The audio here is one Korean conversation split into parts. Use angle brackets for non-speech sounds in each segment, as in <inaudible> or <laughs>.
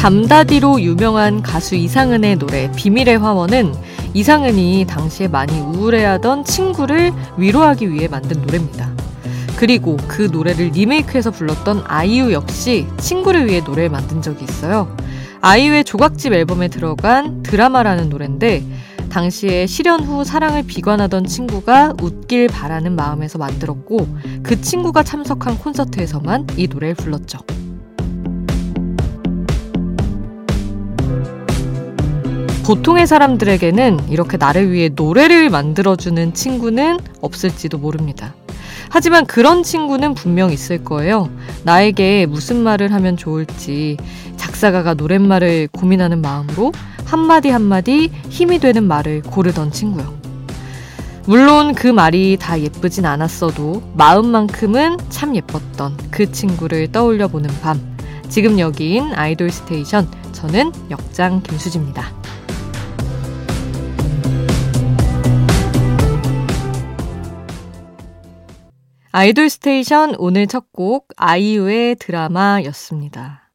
담다디로 유명한 가수 이상은의 노래 비밀의 화원은 이상은이 당시에 많이 우울해하던 친구를 위로하기 위해 만든 노래입니다. 그리고 그 노래를 리메이크해서 불렀던 아이유 역시 친구를 위해 노래를 만든 적이 있어요. 아이유의 조각집 앨범에 들어간 드라마라는 노래인데 당시에 실연 후 사랑을 비관하던 친구가 웃길 바라는 마음에서 만들었고 그 친구가 참석한 콘서트에서만 이 노래를 불렀죠. 보통의 사람들에게는 이렇게 나를 위해 노래를 만들어주는 친구는 없을지도 모릅니다. 하지만 그런 친구는 분명 있을 거예요. 나에게 무슨 말을 하면 좋을지 작사가가 노랫말을 고민하는 마음으로 한마디 한마디 힘이 되는 말을 고르던 친구요. 물론 그 말이 다 예쁘진 않았어도 마음만큼은 참 예뻤던 그 친구를 떠올려 보는 밤. 지금 여기는 아이돌 station. 저는 역장 김수지입니다. 아이돌 station 오늘 첫 곡 아이유의 드라마였습니다.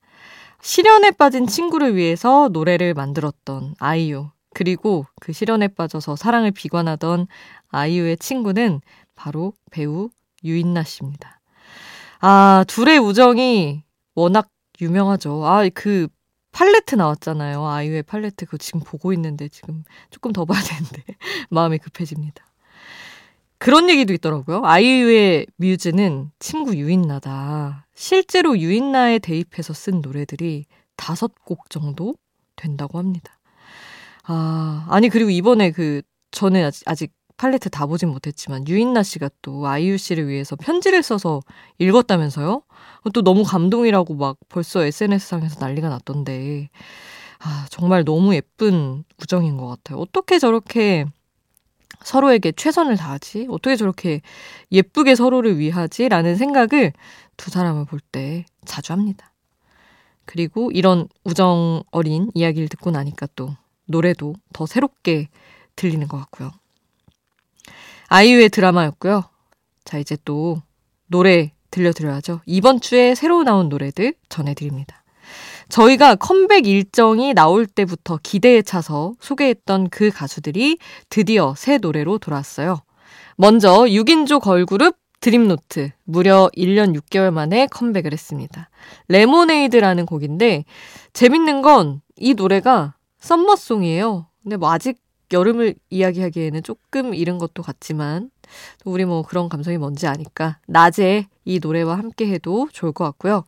시련에 빠진 친구를 위해서 노래를 만들었던 아이유. 그리고 그 시련에 빠져서 사랑을 비관하던 아이유의 친구는 바로 배우 유인나 씨입니다. 아, 둘의 우정이 워낙 유명하죠. 아, 그 팔레트 나왔잖아요. 아이유의 팔레트 그거 지금 보고 있는데 지금 조금 더 봐야 되는데 <laughs> 마음이 급해집니다. 그런 얘기도 있더라고요. 아이유의 뮤즈는 친구 유인나다. 실제로 유인나에 대입해서 쓴 노래들이 다섯 곡 정도 된다고 합니다. 아, 아니, 그리고 이번에 그, 저는 아직, 아직 팔레트 다 보진 못했지만, 유인나 씨가 또 아이유 씨를 위해서 편지를 써서 읽었다면서요? 또 너무 감동이라고 막 벌써 SNS상에서 난리가 났던데, 아, 정말 너무 예쁜 우정인 것 같아요. 어떻게 저렇게 서로에게 최선을 다하지? 어떻게 저렇게 예쁘게 서로를 위하지? 라는 생각을 두 사람을 볼 때 자주 합니다. 그리고 이런 우정 어린 이야기를 듣고 나니까 또 노래도 더 새롭게 들리는 것 같고요. 아이유의 드라마였고요. 자, 이제 또 노래 들려드려야죠. 이번 주에 새로 나온 노래들 전해드립니다. 저희가 컴백 일정이 나올 때부터 기대에 차서 소개했던 그 가수들이 드디어 새 노래로 돌아왔어요. 먼저 6인조 걸그룹 드림노트 무려 1년 6개월 만에 컴백을 했습니다. 레모네이드라는 곡인데 재밌는 건 이 노래가 summer song이에요. 근데 뭐 아직 여름을 이야기하기에는 조금 이른 것도 같지만 우리 뭐 그런 감성이 뭔지 아니까 낮에 이 노래와 함께 해도 좋을 것 같고요.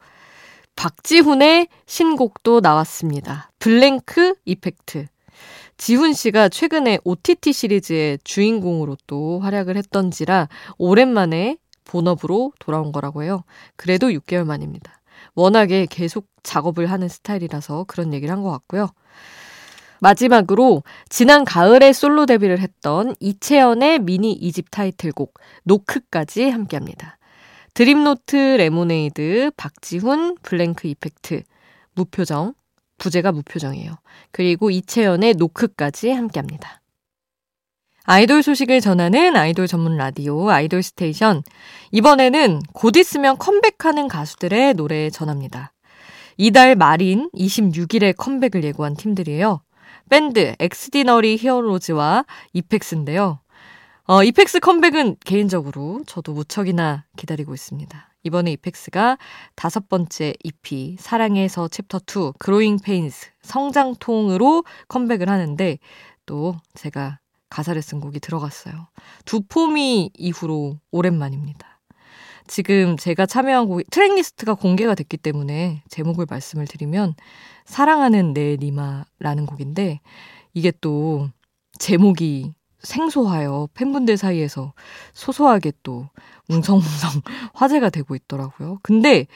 박지훈의 신곡도 나왔습니다. Blank Effect. 지훈 씨가 최근에 OTT 시리즈의 주인공으로 또 활약을 했던지라 오랜만에 본업으로 돌아온 거라고 해요. 그래도 6개월 만입니다. 워낙에 계속 작업을 하는 스타일이라서 그런 얘기를 한 것 같고요. 마지막으로 지난 가을에 솔로 데뷔를 했던 이채연의 미니 이집 타이틀곡 노크까지 함께합니다. 드림노트 레모네이드, 박지훈, Blank Effect, 무표정, 부제가 무표정이에요. 그리고 이채연의 노크까지 함께합니다. 아이돌 소식을 전하는 아이돌 전문 라디오 아이돌 station. 이번에는 곧 있으면 컴백하는 가수들의 노래 전합니다. 이달 말인 26일에 컴백을 예고한 팀들이에요. 밴드 엑스디너리 히어로즈와 이펙스인데요. 어, 이펙스 컴백은 개인적으로 저도 무척이나 기다리고 있습니다. 이번에 이펙스가 다섯 번째 EP 사랑에서 챕터 2 Growing Pains 성장통으로 컴백을 하는데 또 제가 가사를 쓴 곡이 들어갔어요. Do 4 Me 이후로 오랜만입니다. 지금 제가 참여한 곡이 tracklist가 공개가 됐기 때문에 제목을 말씀을 드리면 사랑하는 내 니마라는 곡인데 이게 또 제목이 생소하여 팬분들 사이에서 소소하게 또 웅성웅성 <laughs> 화제가 되고 있더라고요. 근데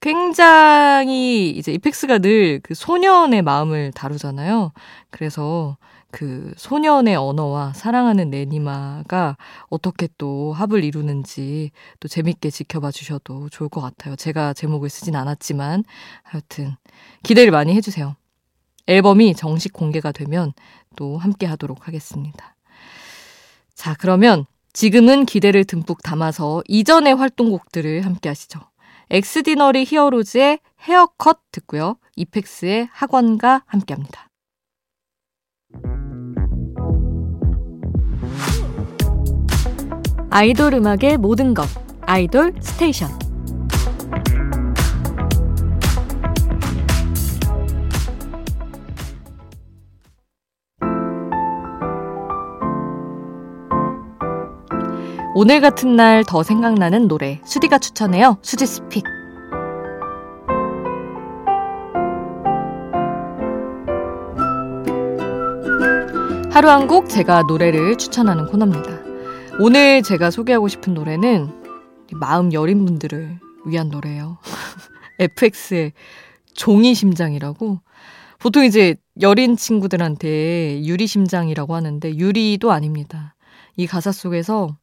굉장히 이제 이펙스가 늘 그 소년의 마음을 다루잖아요. 그래서 그 소년의 언어와 사랑하는 내니마가 어떻게 또 합을 이루는지 또 재밌게 지켜봐 주셔도 좋을 것 같아요. 제가 제목을 쓰진 않았지만 하여튼 기대를 많이 해주세요. 앨범이 정식 공개가 되면 또 함께 하도록 하겠습니다. 자, 그러면 지금은 기대를 듬뿍 담아서 이전의 활동곡들을 함께 하시죠. 엑스디너리 히어로즈의 헤어컷 듣고요. 이펙스의 학원과 함께 합니다. 아이돌 음악의 모든 것 아이돌 스테이션 오늘 같은 날 더 생각나는 노래 수디가 추천해요. 수지 스픽. 하루 한 곡 제가 노래를 추천하는 코너입니다. 오늘 제가 소개하고 싶은 노래는 마음 여린 분들을 위한 노래예요. <laughs> FX의 종이 심장이라고 보통 이제 여린 친구들한테 유리 심장이라고 하는데 유리도 아닙니다. 이 가사 속에서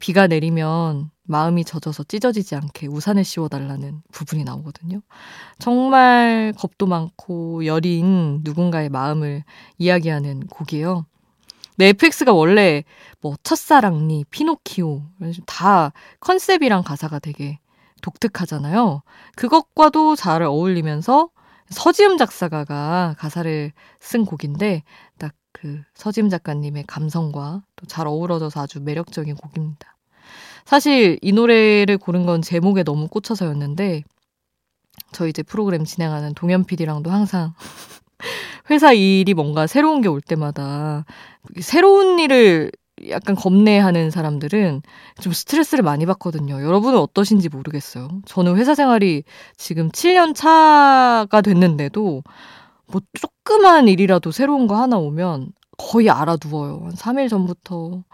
비가 내리면 마음이 젖어서 찢어지지 않게 우산을 씌워달라는 부분이 나오거든요. 정말 겁도 많고 여린 누군가의 마음을 이야기하는 곡이에요. 넷플릭스가 원래 뭐 첫사랑니, 피노키오 다 컨셉이랑 가사가 되게 독특하잖아요. 그것과도 잘 어울리면서 서지음 작사가가 가사를 쓴 곡인데 딱 그 서지음 작가님의 감성과 또 잘 어우러져서 아주 매력적인 곡입니다. 사실 이 노래를 고른 건 제목에 너무 꽂혀서였는데 저희 이제 프로그램 진행하는 동현 PD랑도 항상 <laughs> 회사 일이 뭔가 새로운 게 올 때마다 새로운 일을 약간 겁내하는 사람들은 좀 스트레스를 많이 받거든요. 여러분은 어떠신지 모르겠어요. 저는 회사 생활이 지금 7년 차가 됐는데도 뭐 조그만 일이라도 새로운 거 하나 오면 거의 알아두어요. 한 3일 전부터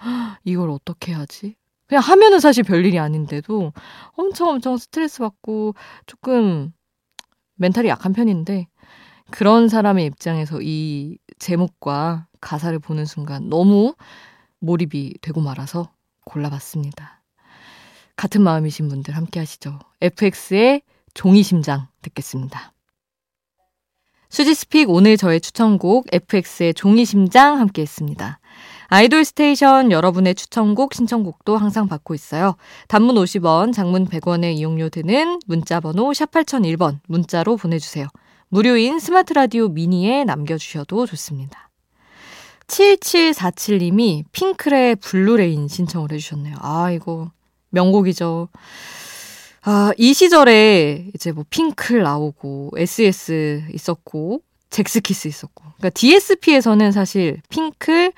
이걸 어떻게 하지? 그냥 하면은 사실 별일이 아닌데도 엄청 엄청 스트레스 받고 조금 멘탈이 약한 편인데 그런 사람의 입장에서 이 제목과 가사를 보는 순간 너무 몰입이 되고 말아서 골라봤습니다. 같은 마음이신 분들 함께 하시죠. FX의 종이심장 듣겠습니다. 수지's pick 오늘 저의 추천곡 FX의 종이심장 함께 했습니다. 아이돌 스테이션 여러분의 추천곡, 신청곡도 항상 받고 있어요. 단문 50원, 장문 100원의 이용료 드는 문자번호 샵 8001번 문자로 보내주세요. 무료인 스마트 라디오 미니에 남겨주셔도 좋습니다. 7747님이 핑클의 Blue Rain 신청을 해주셨네요. 아, 이거 명곡이죠. 아, 이 시절에 이제 뭐 핑클 나오고, SES 있었고, 젝스키스 있었고. 그러니까 DSP에서는 사실 핑클,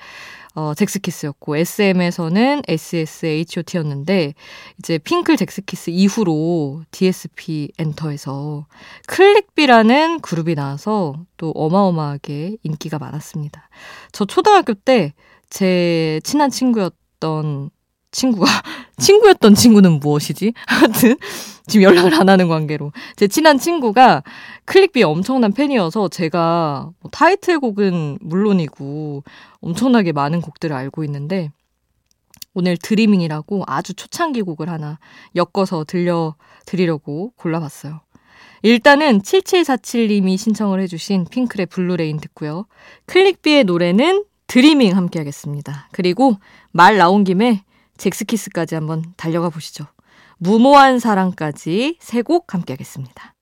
어, 잭스키스였고 SM에서는 SS H.O.T였는데 이제 핑클 잭스키스 이후로 DSP 엔터에서 클릭비라는 그룹이 나와서 또 어마어마하게 인기가 많았습니다. 저 초등학교 때 제 친한 친구였던 친구가 <laughs> 친구였던 친구는 무엇이지? <laughs> 하여튼 지금 연락을 안 하는 관계로 제 친한 친구가 클릭비 엄청난 팬이어서 제가 뭐 타이틀곡은 물론이고 엄청나게 많은 곡들을 알고 있는데 오늘 Dreaming이라고 아주 초창기 곡을 하나 엮어서 들려드리려고 골라봤어요. 일단은 7747님이 신청을 해주신 핑클의 Blue Rain 듣고요. 클릭비의 노래는 Dreaming 함께 하겠습니다. 그리고 말 나온 김에 젝스키스까지 한번 달려가 보시죠. 무모한 사랑까지 세 곡 함께 하겠습니다.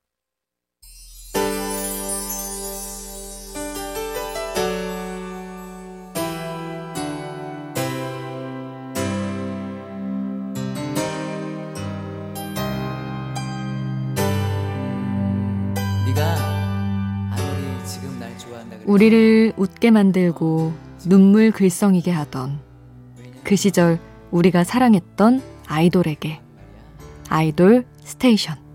우리를 웃게 만들고 눈물 글썽이게 하던 그 시절 우리가 사랑했던 아이돌에게. 아이돌 스테이션.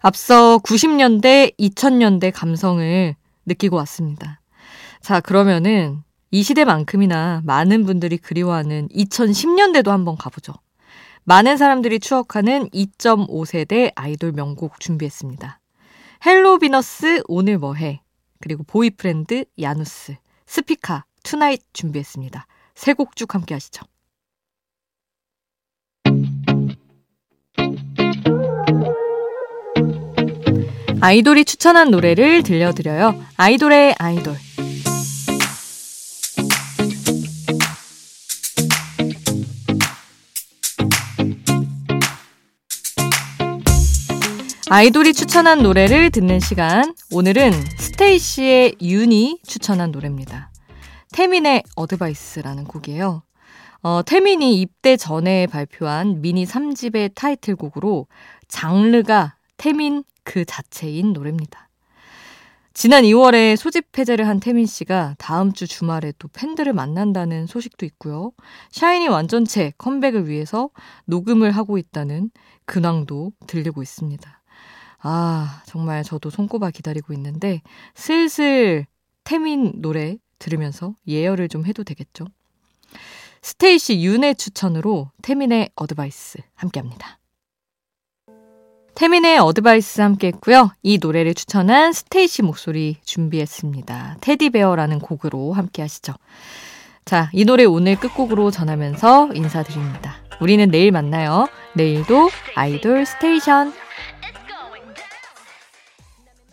앞서 90년대, 2000년대 감성을 느끼고 왔습니다. 자, 그러면은 이 시대만큼이나 많은 분들이 그리워하는 2010년대도 한번 가보죠. 많은 사람들이 추억하는 2.5세대 아이돌 명곡 준비했습니다. 헬로 비너스 오늘 뭐해 그리고 보이프렌드 야누스 스피카 Tonight 준비했습니다. 세 곡 쭉 함께 하시죠. 아이돌이 추천한 노래를 들려드려요. 아이돌의 아이돌 아이돌이 추천한 노래를 듣는 시간. 오늘은 스테이시의 윤이 추천한 노래입니다. 태민의 어드바이스라는 곡이에요. 어, 태민이 입대 전에 발표한 미니 3집의 타이틀곡으로 장르가 태민 그 자체인 노래입니다. 지난 2월에 소집 해제를 한 태민 씨가 다음 주 주말에 또 팬들을 만난다는 소식도 있고요. 샤이니 완전체 컴백을 위해서 녹음을 하고 있다는 근황도 들리고 있습니다. 아, 정말 저도 손꼽아 기다리고 있는데 슬슬 태민 노래 들으면서 예열을 좀 해도 되겠죠? 스테이시 윤의 추천으로 태민의 Advice 함께 합니다. 태민의 Advice 함께 했고요. 이 노래를 추천한 스테이시 목소리 준비했습니다. Teddy Bear라는 곡으로 함께 하시죠. 자, 이 노래 오늘 끝곡으로 전하면서 인사드립니다. 우리는 내일 만나요. 내일도 아이돌 스테이션.